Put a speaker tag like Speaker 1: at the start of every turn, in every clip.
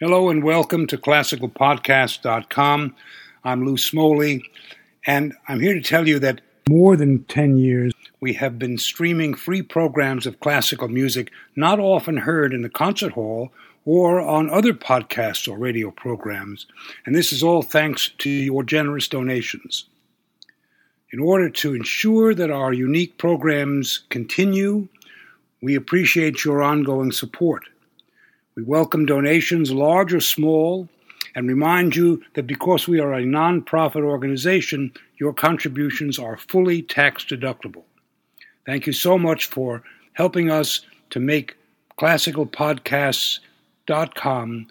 Speaker 1: Hello and welcome to classicalpodcast.com. I'm Lou Smoley, and I'm here to tell you that more than 10 years we have been streaming free programs of classical music not often heard in the concert hall or on other podcasts or radio programs, and this is all thanks to your generous donations. In order to ensure that our unique programs continue, we appreciate your ongoing support. We welcome donations, large or small, and remind you that because we are a non-profit organization, your contributions are fully tax deductible. Thank you so much for helping us to make classicalpodcasts.com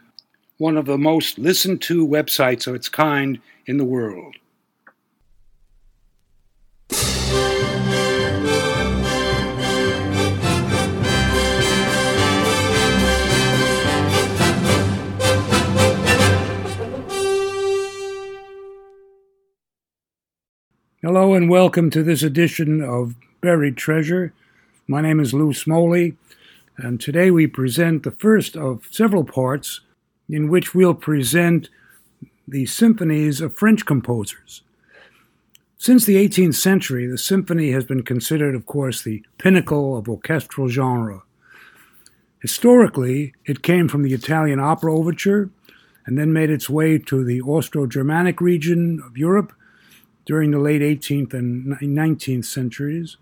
Speaker 1: one of the most listened to websites of its kind in the world. Hello and welcome to this edition of Buried Treasure. My name is Lou Smoley, and today we present the first of several parts in which we'll present the symphonies of French composers. Since the 18th century, the symphony has been considered, of course, the pinnacle of orchestral genre. Historically, it came from the Italian opera overture and then made its way to the Austro Germanic region of Europe during the late 18th and 19th centuries,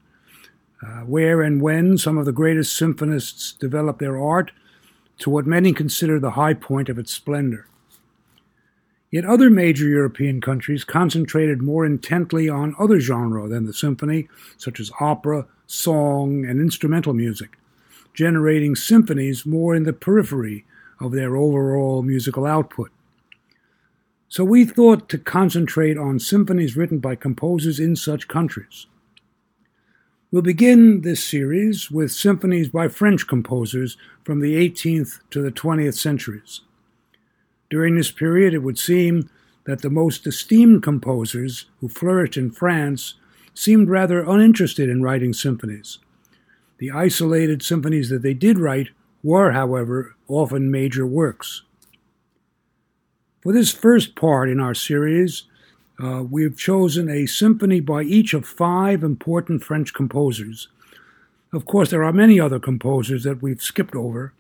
Speaker 1: uh, where and when some of the greatest symphonists developed their art to what many consider the high point of its splendor. Yet other major European countries concentrated more intently on other genres than the symphony, such as opera, song, and instrumental music, generating symphonies more in the periphery of their overall musical output. So we thought to concentrate on symphonies written by composers in such countries. We'll begin this series with symphonies by French composers from the 18th to the 20th centuries. During this period, it would seem that the most esteemed composers who flourished in France seemed rather uninterested in writing symphonies. The isolated symphonies that they did write were, however, often major works. For this first part in our series, uh, we've chosen a symphony by each of five important French composers. Of course, there are many other composers that we've skipped over,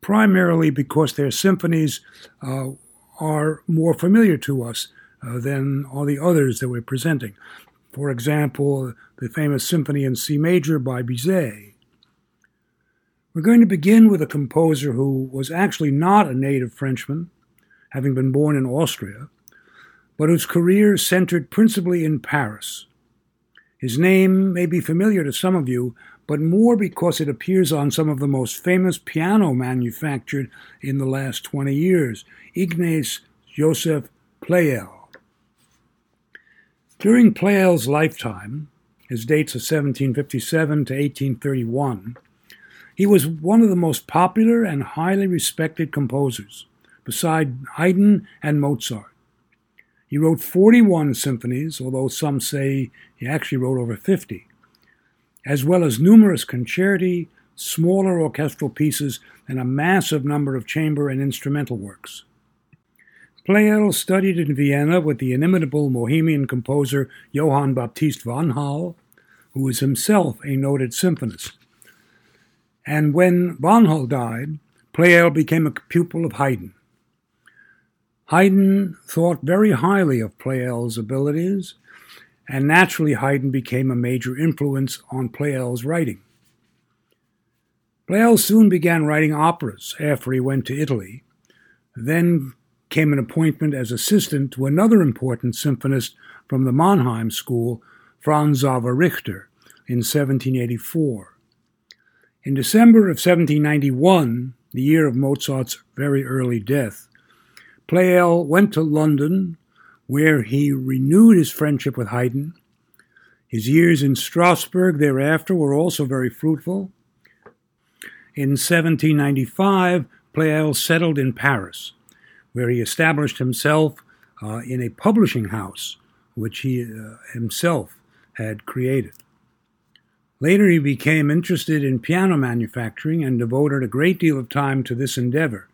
Speaker 1: primarily because their symphonies uh, are more familiar to us uh, than all the others that we're presenting. For example, the famous Symphony in C major by Bizet. We're going to begin with a composer who was actually not a native Frenchman having been born in Austria, but whose career centered principally in Paris. His name may be familiar to some of you, but more because it appears on some of the most famous piano manufactured in the last 20 years, Ignaz Joseph Pleyel. During Pleyel's lifetime, his dates are 1757 to 1831, he was one of the most popular and highly respected composers beside Haydn and Mozart. He wrote 41 symphonies, although some say he actually wrote over 50, as well as numerous concerti, smaller orchestral pieces, and a massive number of chamber and instrumental works. Pleyel studied in Vienna with the inimitable Bohemian composer Johann Baptist Vanhal, who was himself a noted symphonist. And when von Hall died, Pleyel became a pupil of Haydn. Haydn thought very highly of Pleyel's abilities, and naturally Haydn became a major influence on Pleyel's writing. Pleyel soon began writing operas after he went to Italy. Then came an appointment as assistant to another important symphonist from the Mannheim school, Franz Xaver Richter, in 1784. In December of 1791, the year of Mozart's very early death, Pleyel went to London, where he renewed his friendship with Haydn. His years in Strasbourg thereafter were also very fruitful. In 1795, Pleyel settled in Paris, where he established himself uh, in a publishing house which he uh, himself had created. Later, he became interested in piano manufacturing and devoted a great deal of time to this endeavor.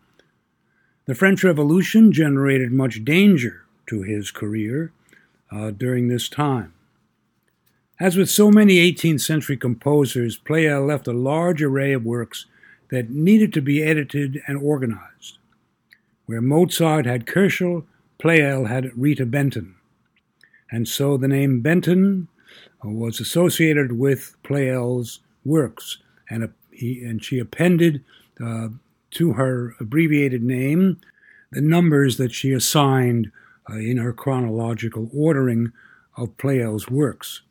Speaker 1: The French Revolution generated much danger to his career uh, during this time. As with so many 18th century composers, Pleyel left a large array of works that needed to be edited and organized. Where Mozart had Köchel, Pleyel had Rita Benton. And so the name Benton was associated with Pleyel's works, and, a, he, and she appended uh, to her abbreviated name the numbers that she assigned uh, in her chronological ordering of Pleyel's works.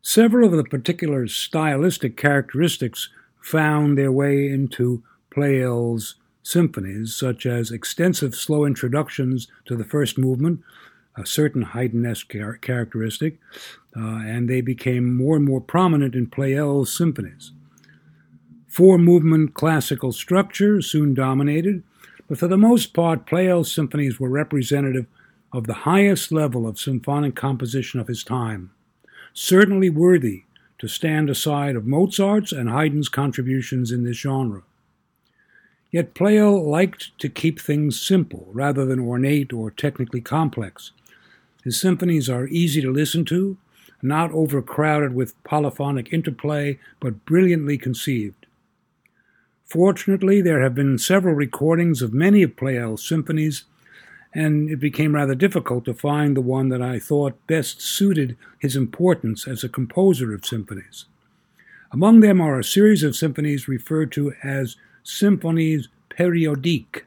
Speaker 1: Several of the particular stylistic characteristics found their way into Pleyel's symphonies, such as extensive slow introductions to the first movement, a certain Haydnesque char- characteristic, uh, and they became more and more prominent in Pleyel's symphonies. Four movement classical structure soon dominated, but for the most part, Pleyel's symphonies were representative of the highest level of symphonic composition of his time certainly worthy to stand aside of Mozart's and Haydn's contributions in this genre. Yet Pleyel liked to keep things simple rather than ornate or technically complex. His symphonies are easy to listen to, not overcrowded with polyphonic interplay, but brilliantly conceived. Fortunately, there have been several recordings of many of Pleyel's symphonies and it became rather difficult to find the one that I thought best suited his importance as a composer of symphonies. Among them are a series of symphonies referred to as symphonies périodiques,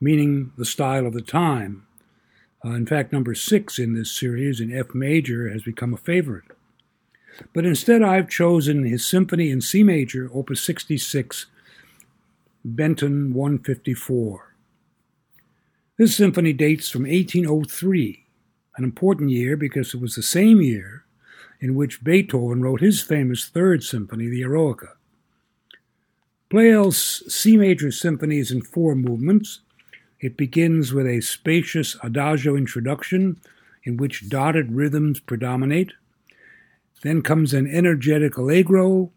Speaker 1: meaning the style of the time. Uh, in fact, number six in this series, in F major, has become a favorite. But instead, I've chosen his symphony in C major, opus 66, Benton 154. This symphony dates from 1803, an important year because it was the same year in which Beethoven wrote his famous Third Symphony, the Eroica. Pleyel's C major symphony is in four movements. It begins with a spacious adagio introduction in which dotted rhythms predominate. Then comes an energetic allegro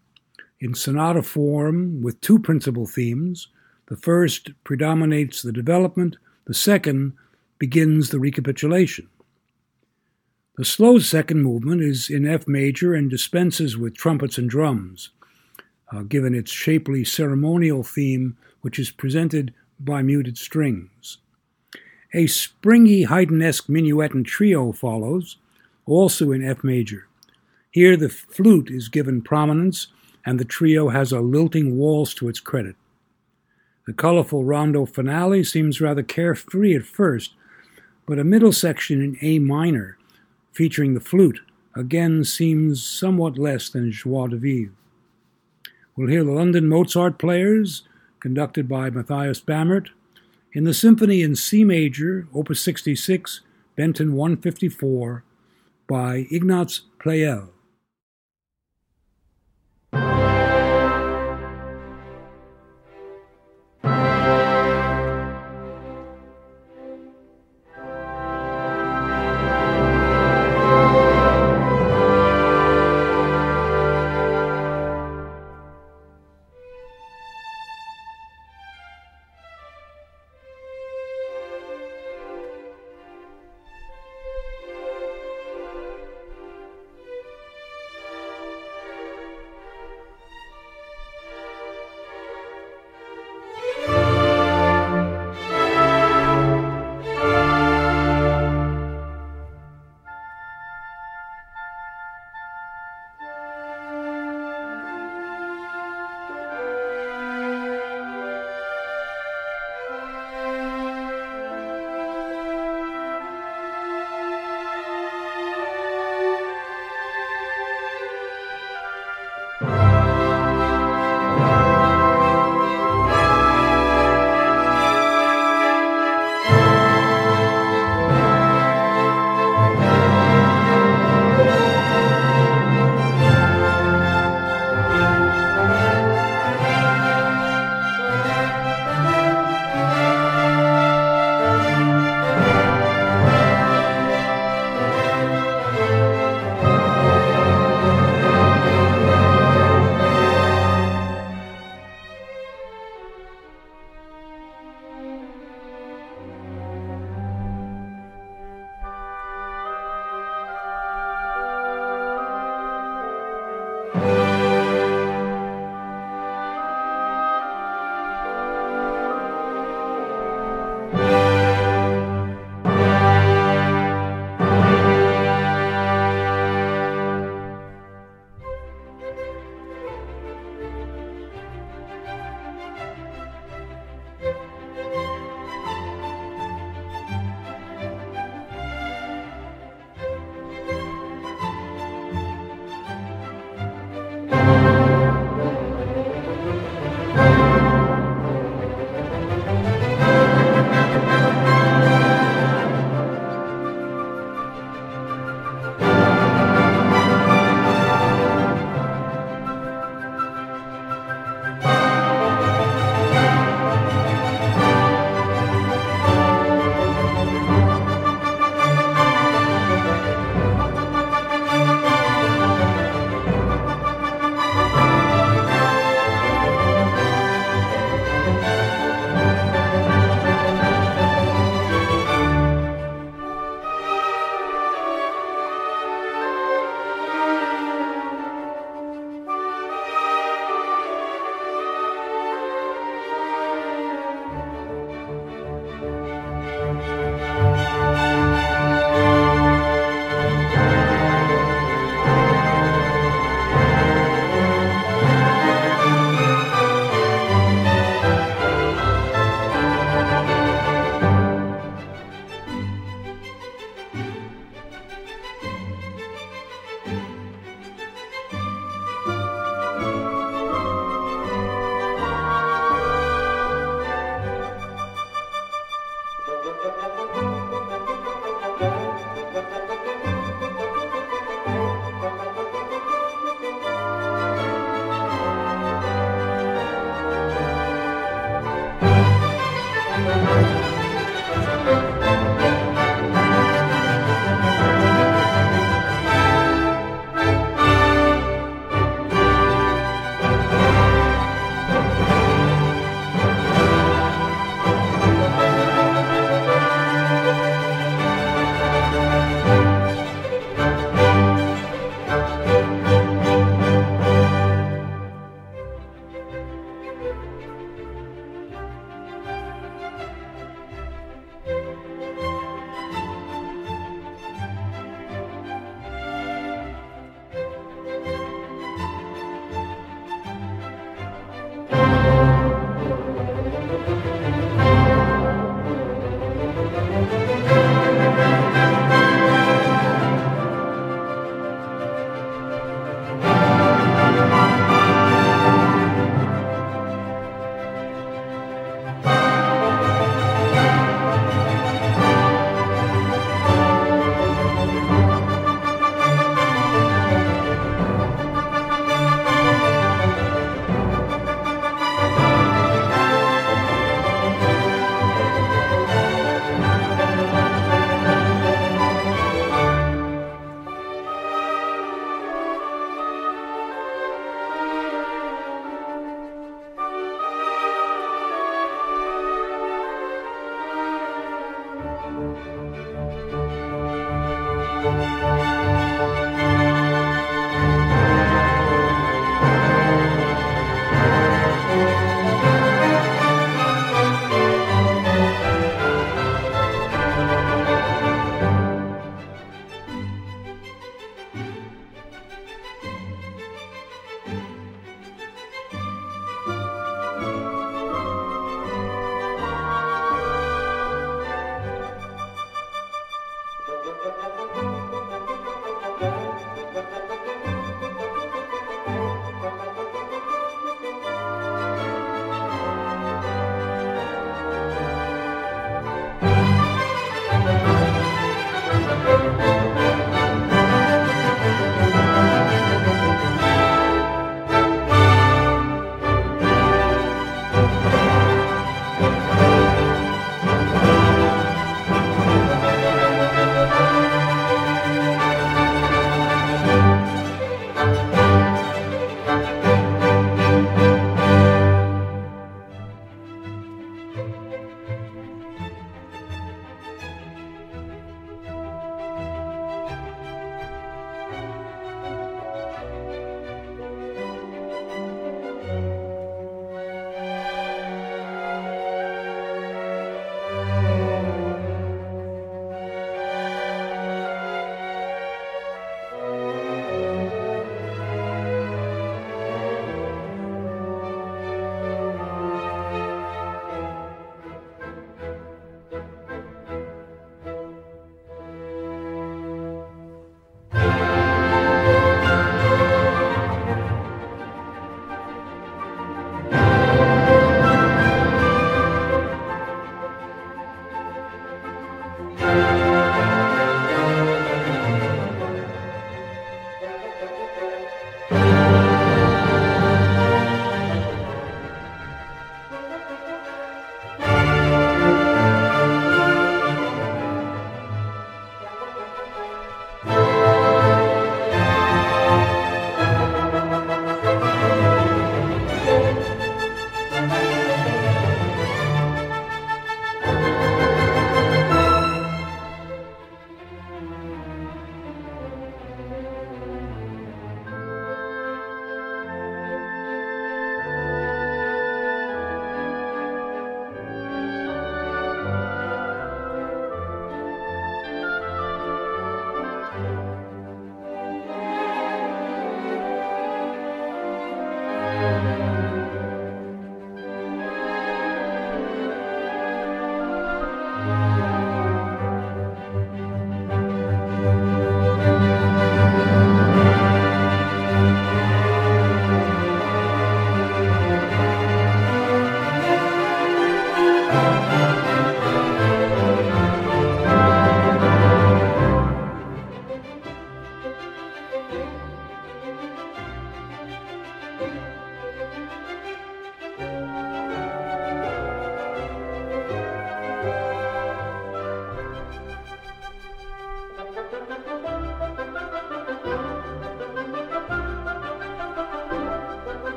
Speaker 1: in sonata form with two principal themes. The first predominates the development the second begins the recapitulation. The slow second movement is in F major and dispenses with trumpets and drums, uh, given its shapely ceremonial theme, which is presented by muted strings. A springy Haydnesque minuet and trio follows, also in F major. Here the flute is given prominence, and the trio has a lilting waltz to its credit. The colorful rondo finale seems rather carefree at first, but a middle section in A minor, featuring the flute, again seems somewhat less than joie de vivre. We'll hear the London Mozart Players, conducted by Matthias Bamert, in the Symphony in C major, Opus 66, Benton 154, by Ignaz Pleyel.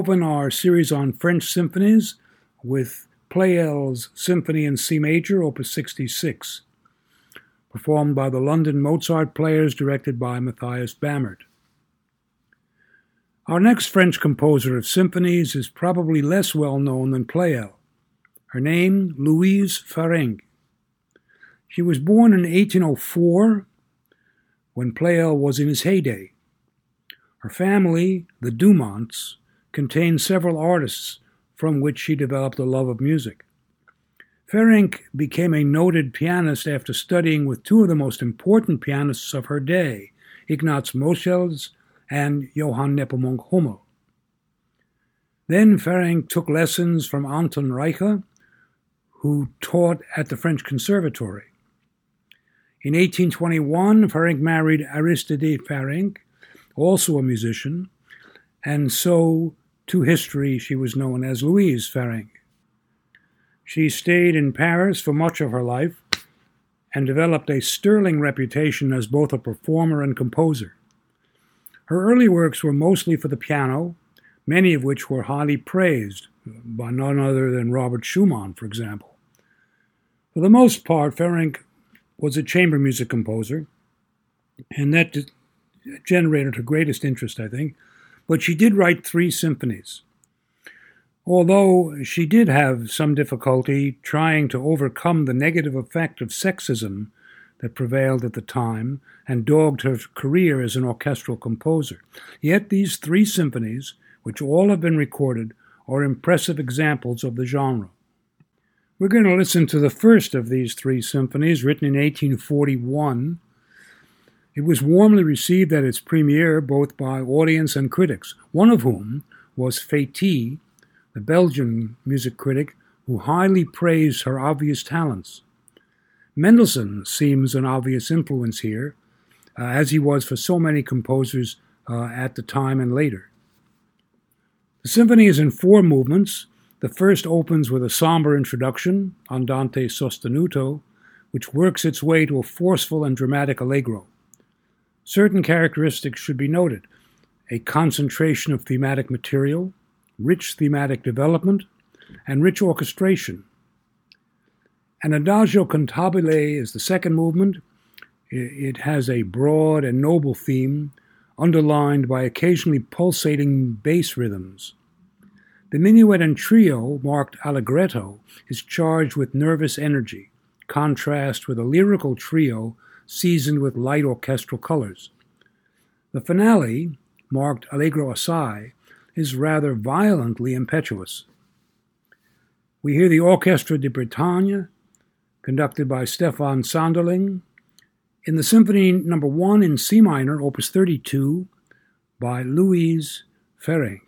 Speaker 1: Open our series on French symphonies with Pleyel's Symphony in C Major, Opus 66, performed by the London Mozart Players, directed by Matthias Bamert. Our next French composer of symphonies is probably less well known than Pleyel. Her name, Louise Farrenc. She was born in 1804 when Pleyel was in his heyday. Her family, the Dumonts, contained several artists from which she developed a love of music. Farrenc became a noted pianist after studying with two of the most important pianists of her day, Ignaz Moscheles and Johann Nepomuk Hummel. Then Farrenc took lessons from Anton Reicha, who taught at the French Conservatory. In 1821, Farrenc married Aristide Farrenc, also a musician, and so to history she was known as Louise Farrenc. She stayed in Paris for much of her life and developed a sterling reputation as both a performer and composer. Her early works were mostly for the piano, many of which were highly praised by none other than Robert Schumann, for example. For the most part, Farrenc was a chamber music composer, and that generated her greatest interest, I think. But she did write three symphonies. Although she did have some difficulty trying to overcome the negative effect of sexism that prevailed at the time and dogged her career as an orchestral composer. Yet these three symphonies, which all have been recorded, are impressive examples of the genre. We're going to listen to the first of these three symphonies, written in 1841. It was warmly received at its premiere both by audience and critics, one of whom was Fétis, the Belgian music critic, who highly praised her obvious talents. Mendelssohn seems an obvious influence here, uh, as he was for so many composers uh, at the time and later. The symphony is in four movements. The first opens with a somber introduction, Andante sostenuto, which works its way to a forceful and dramatic allegro. Certain characteristics should be noted a concentration of thematic material, rich thematic development, and rich orchestration, an adagio cantabile is the second movement. It has a broad and noble theme, underlined by occasionally pulsating bass rhythms. The minuet and trio, marked allegretto, is charged with nervous energy, contrast with a lyrical trio seasoned with light orchestral colors. The finale, marked allegro assai, is rather violently impetuous. We hear the Orchestra de Bretagne conducted by Stefan Sanderling, in the Symphony no. 1 in C minor, Opus 32, by Louise Farrenc.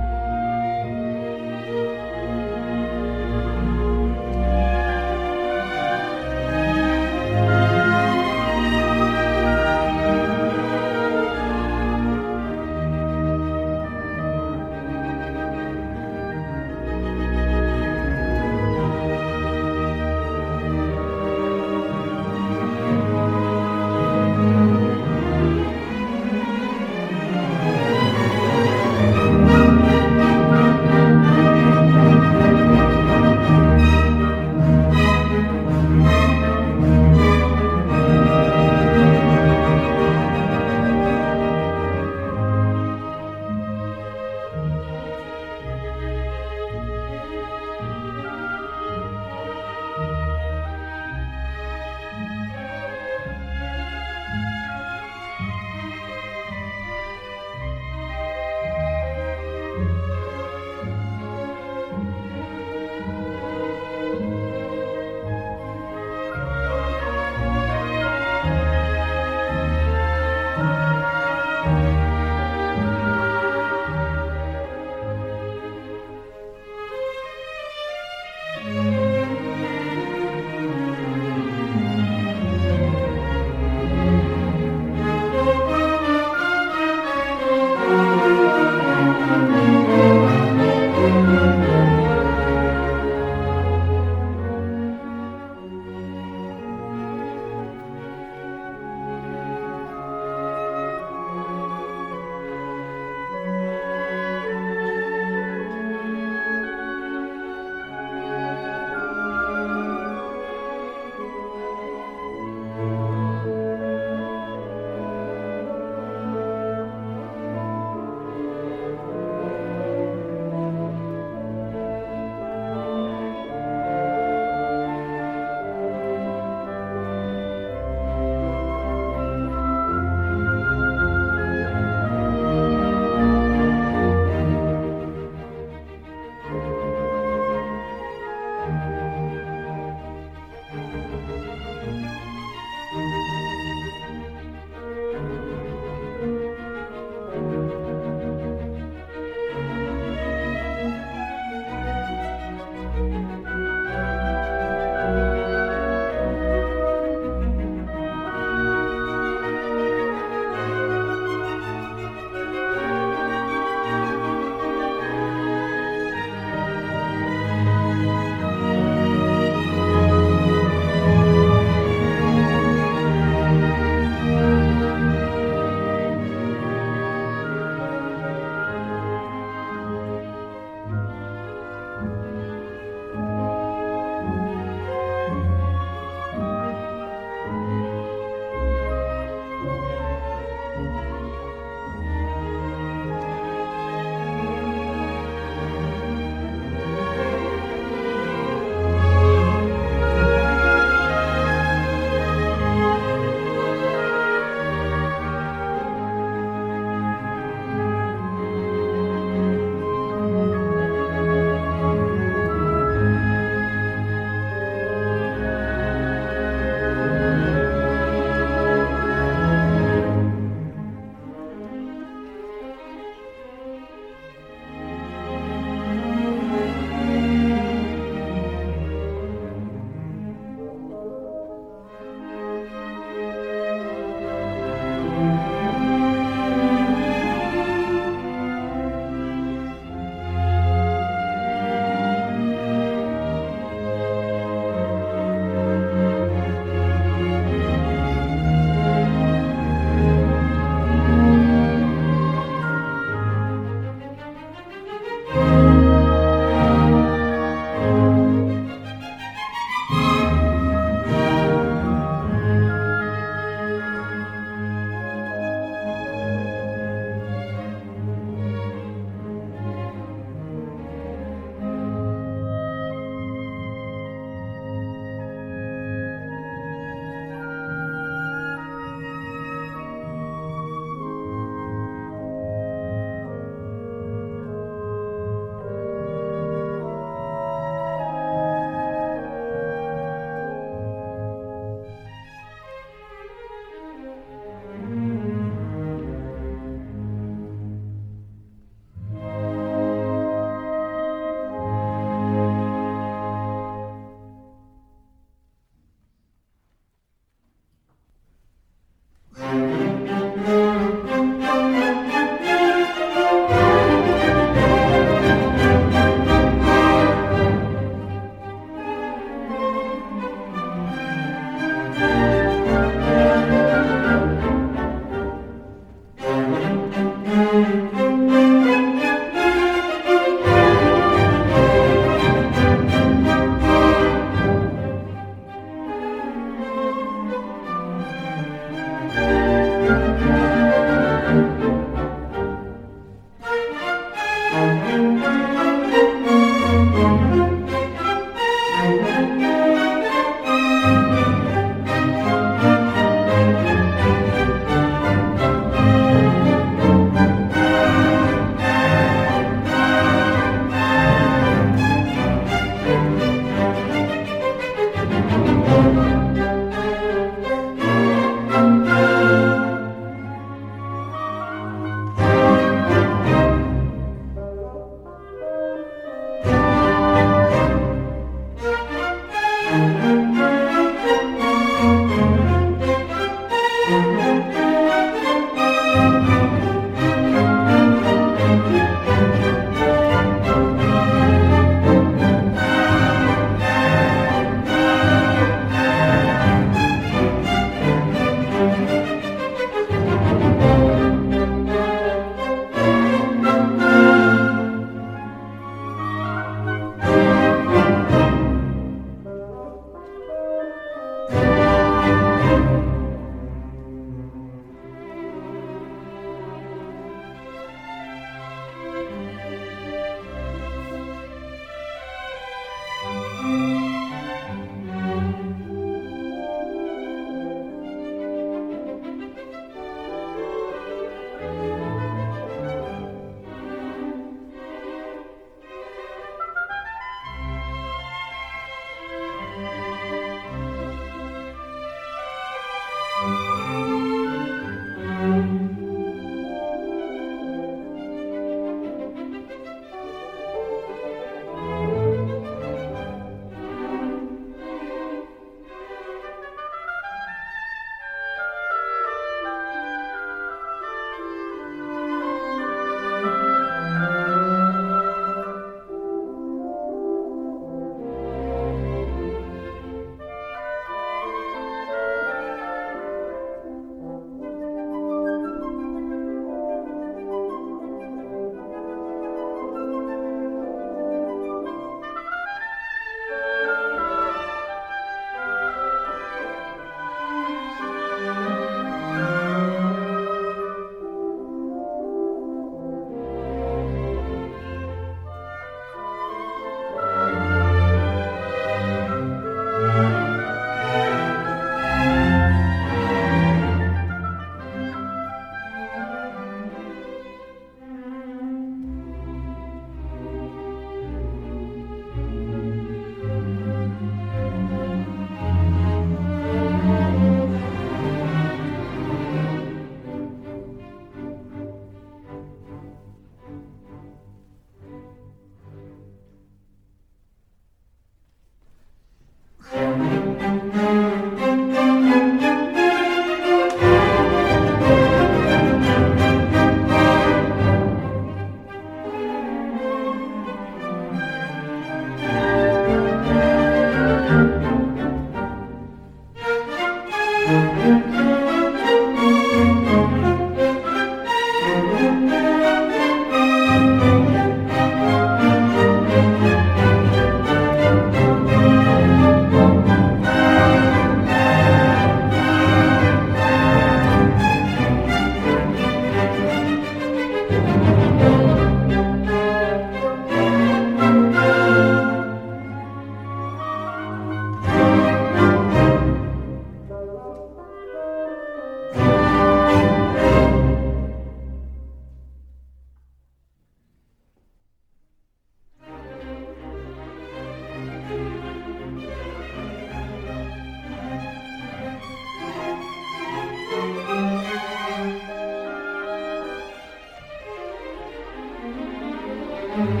Speaker 1: Thank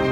Speaker 1: you.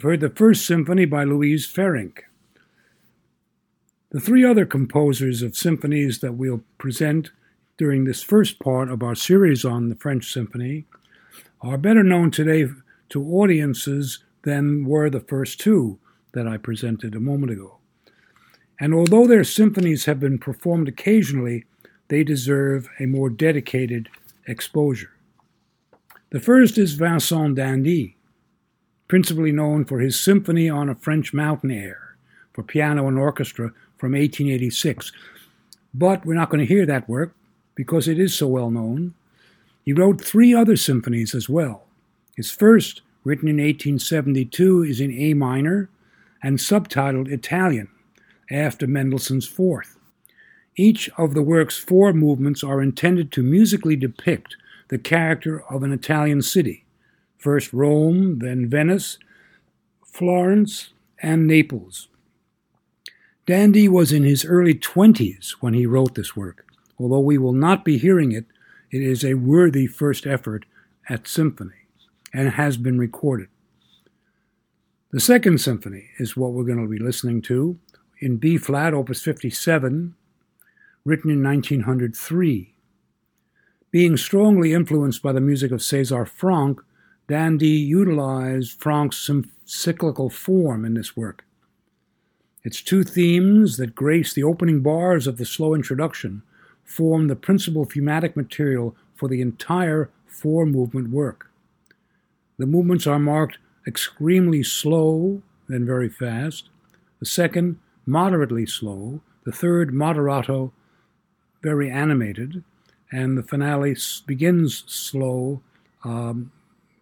Speaker 1: We've heard the first symphony by Louise Farrenc. The three other composers of symphonies that we'll present during this first part of our series on the French Symphony are better known today to audiences than were the first two that I presented a moment ago. And although their symphonies have been performed occasionally, they deserve a more dedicated exposure. The first is Vincent d'Indy, principally known for his Symphony on a French Mountain Air for piano and orchestra from 1886. But we're not going to hear that work because it is so well known. He wrote three other symphonies as well. His first, written in 1872, is in A minor and subtitled Italian, after Mendelssohn's Fourth. Each of the work's four movements are intended to musically depict the character of an Italian city first Rome, then Venice, Florence, and Naples. d'Indy was in his early 20s when he wrote this work. Although we will not be hearing it, it is a worthy first effort at symphony and has been recorded. The second symphony is what we're going to be listening to in B flat, opus 57, written in 1903. Being strongly influenced by the music of César Franck, d'Indy utilized Franck's cyclical form in this work. Its two themes that grace the opening bars of the slow introduction form the principal thematic material for the entire four movement work. The movements are marked extremely slow, then very fast, the second, moderately slow, the third, moderato, very animated, and the finale begins slow um,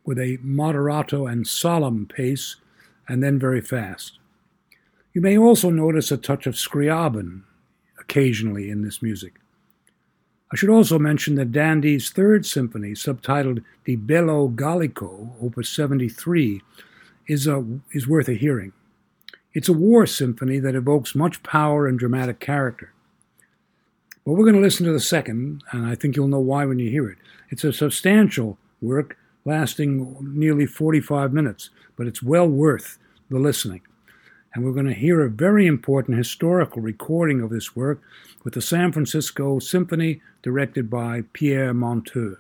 Speaker 1: with a moderato and solemn pace, and then very fast. You may also notice a touch of Scriabin occasionally in this music. I should also mention that d'Indy's third symphony, subtitled De Bello Gallico, opus 73, is, a, is worth a hearing. It's a war symphony that evokes much power and dramatic character. But we're going to listen to the second, and I think you'll know why when you hear it. It's a substantial work lasting nearly 45 minutes, but it's well worth the listening and we're going to hear a very important historical recording of this work with the San Francisco Symphony directed by Pierre Monteux.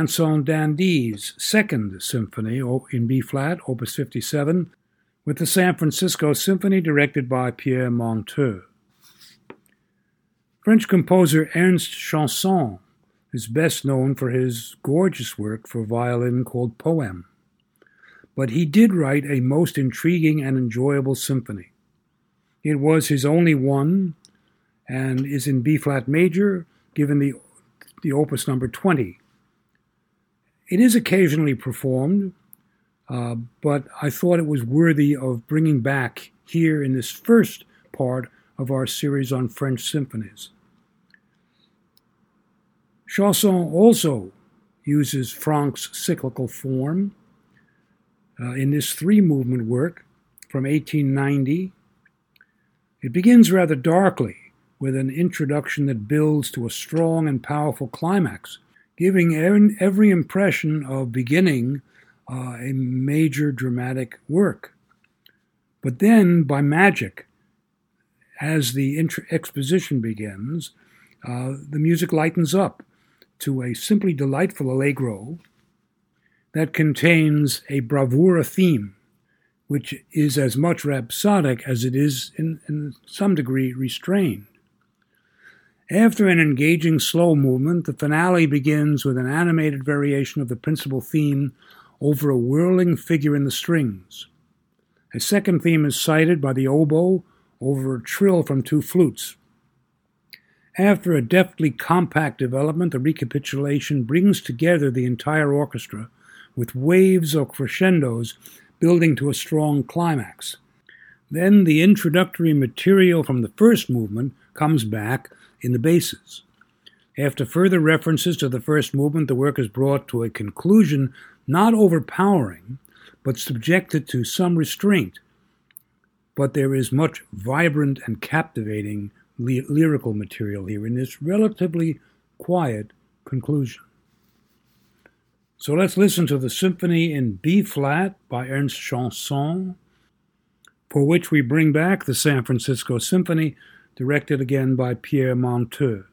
Speaker 1: Vincent d'Indy's Second Symphony in B flat, Opus 57, with the San Francisco Symphony directed by Pierre Monteux. French composer Ernst Chausson is best known for his gorgeous work for violin called Poème. But he did write a most intriguing and enjoyable symphony. It was his only one and is in B flat major, given the, the opus number 20. It is occasionally performed, uh, but I thought it was worthy of bringing back here in this first part of our series on French symphonies. Chausson also uses Franck's cyclical form uh, in this three movement work from 1890. It begins rather darkly with an introduction that builds to a strong and powerful climax, giving every impression of beginning uh, a major dramatic work. But then, by magic, as the exposition begins, uh, the music lightens up to a simply delightful allegro that contains a bravura theme, which is as much rhapsodic as it is, in, in some degree, restrained. After an engaging slow movement, the finale begins with an animated variation of the principal theme over a whirling figure in the strings. A second theme is cited by the oboe over a trill from two flutes. After a deftly compact development, the recapitulation brings together the entire orchestra with waves or crescendos building to a strong climax. Then the introductory material from the first movement comes back in the basses. After further references to the first movement, the work is brought to a conclusion not overpowering, but subjected to some restraint. But there is much vibrant and captivating ly- lyrical material here in this relatively quiet conclusion. So let's listen to the symphony in B flat by Ernst Chausson, for which we bring back the San Francisco Symphony directed again by Pierre Monteux.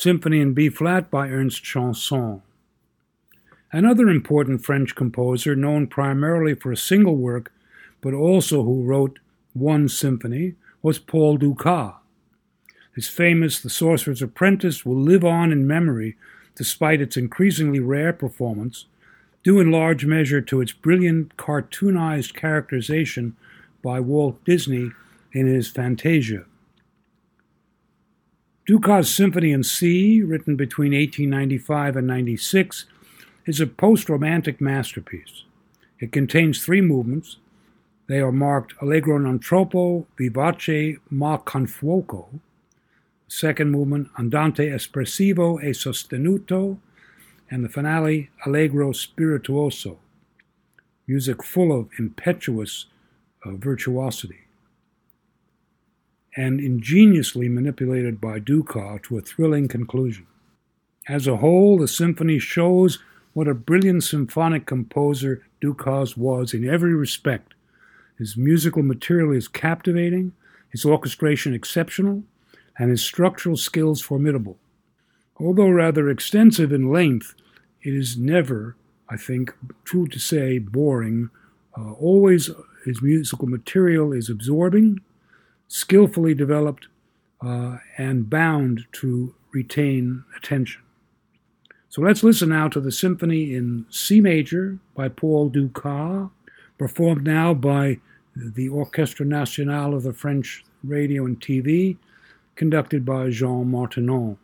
Speaker 1: Symphony in B flat by Ernst Chausson. Another important French composer, known primarily for a single work, but also who wrote one symphony, was Paul Dukas. His famous The Sorcerer's Apprentice will live on in memory despite its increasingly rare performance, due in large measure to its brilliant cartoonized characterization by Walt Disney in his Fantasia. Dukas' Symphony in C, written between 1895 and 96, is a post romantic masterpiece. It contains three movements. They are marked Allegro non troppo, Vivace ma con fuoco, second movement Andante espressivo e sostenuto, and the finale Allegro spirituoso, music full of impetuous uh, virtuosity and ingeniously manipulated by Dukas to a thrilling conclusion. As a whole, the symphony shows what a brilliant symphonic composer Dukas was in every respect. His musical material is captivating, his orchestration exceptional, and his structural skills formidable. Although rather extensive in length, it is never, I think, true to say, boring. Uh, always his musical material is absorbing, skillfully developed, uh, and bound to retain attention. So let's listen now to the symphony in C major by Paul Dukas, performed now by the Orchestre National of the French Radio and TV, conducted by Jean Martinon.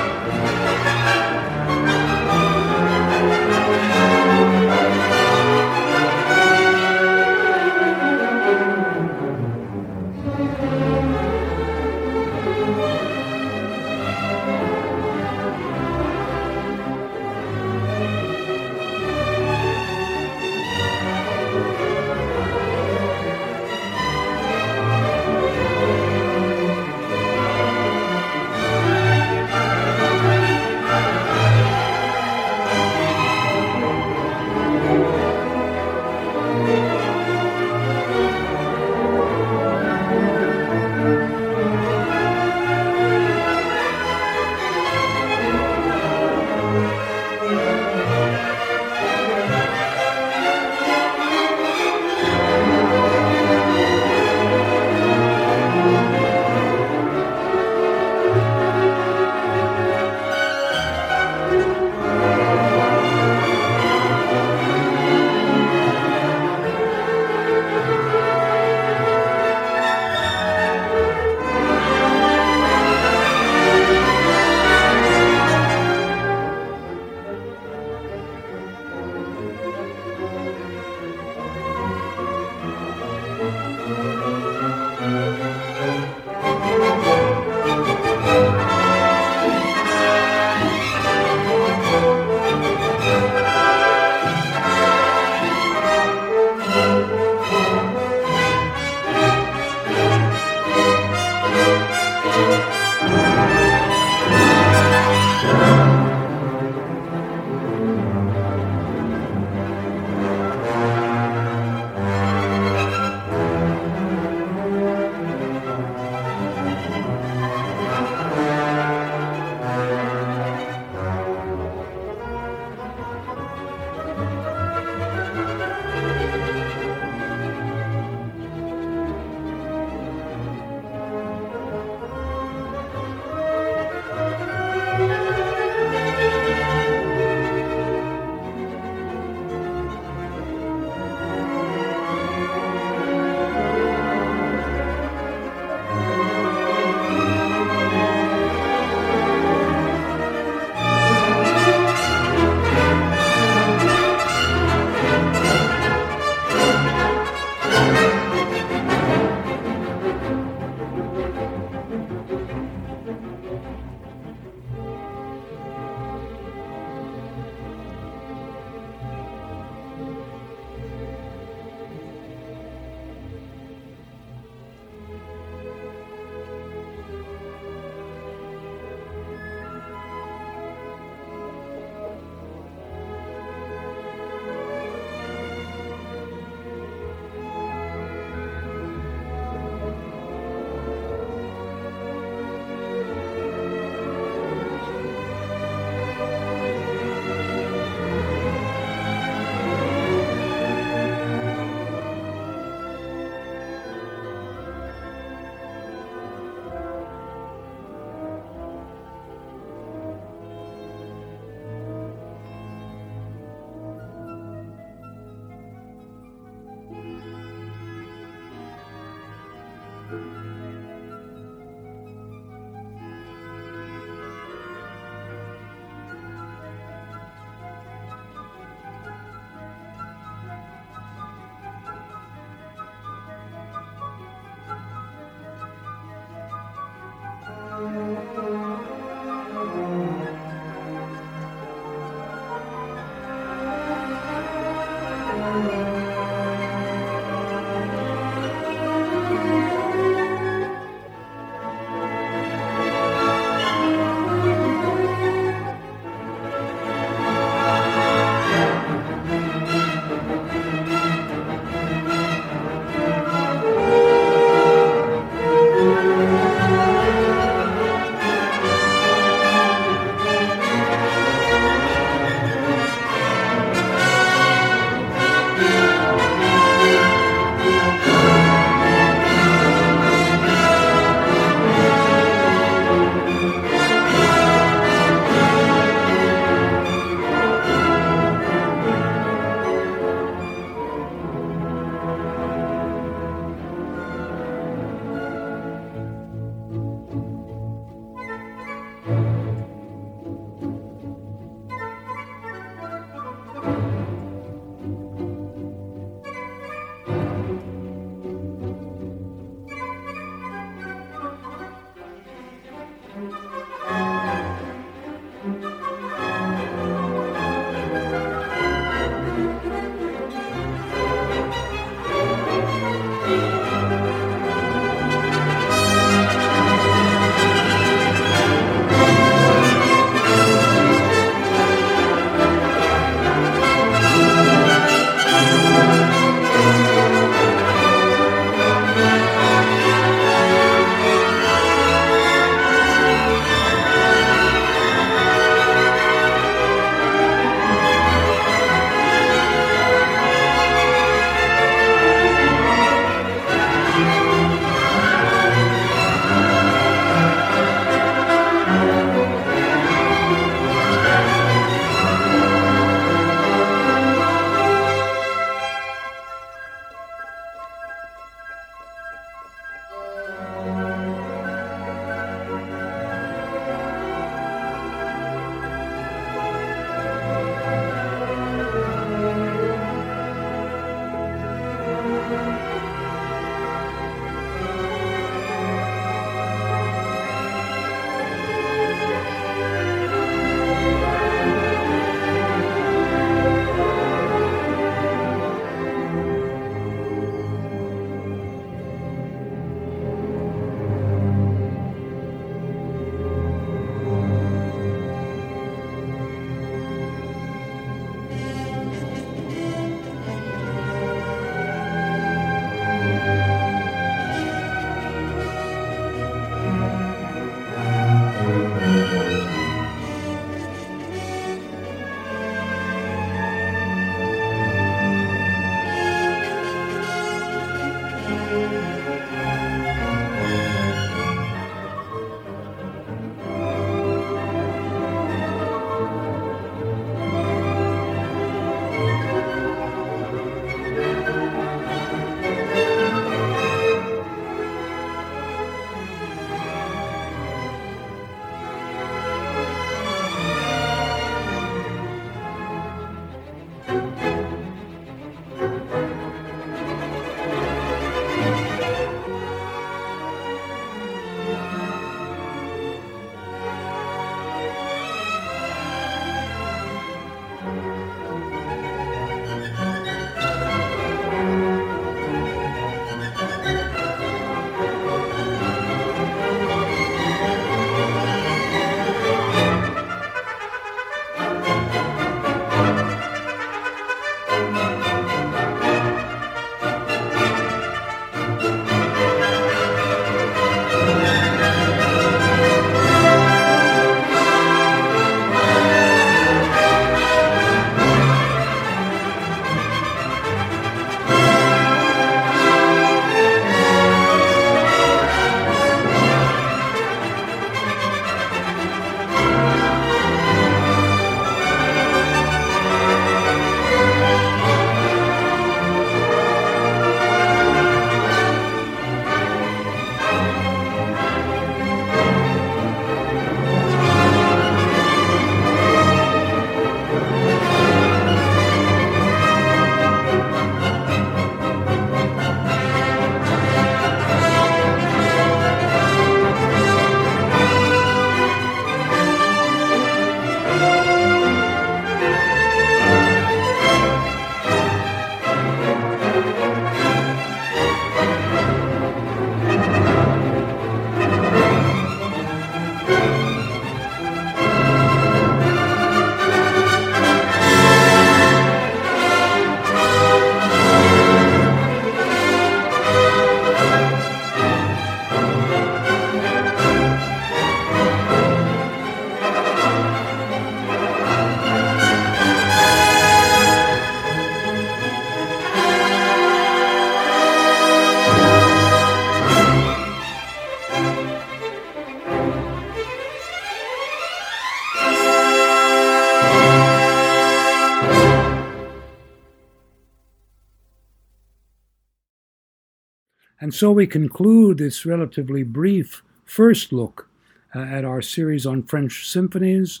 Speaker 1: And so we conclude this relatively brief first look uh, at our series on French symphonies.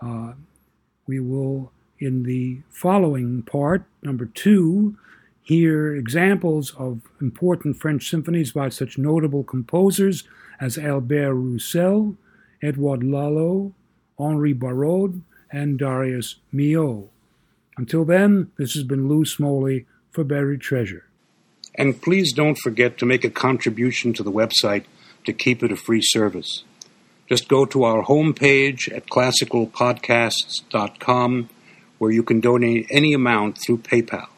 Speaker 1: Uh, we will, in the following part, number two, hear examples of important French symphonies by such notable composers as Albert Roussel, Edouard Lalo, Henri Barraud, and Darius Milhaud. Until then, this has been Lou Smoley for Buried Treasure.
Speaker 2: And please don't forget to make a contribution to the website to keep it a free service. Just go to our homepage at classicalpodcasts.com where you can donate any amount through PayPal.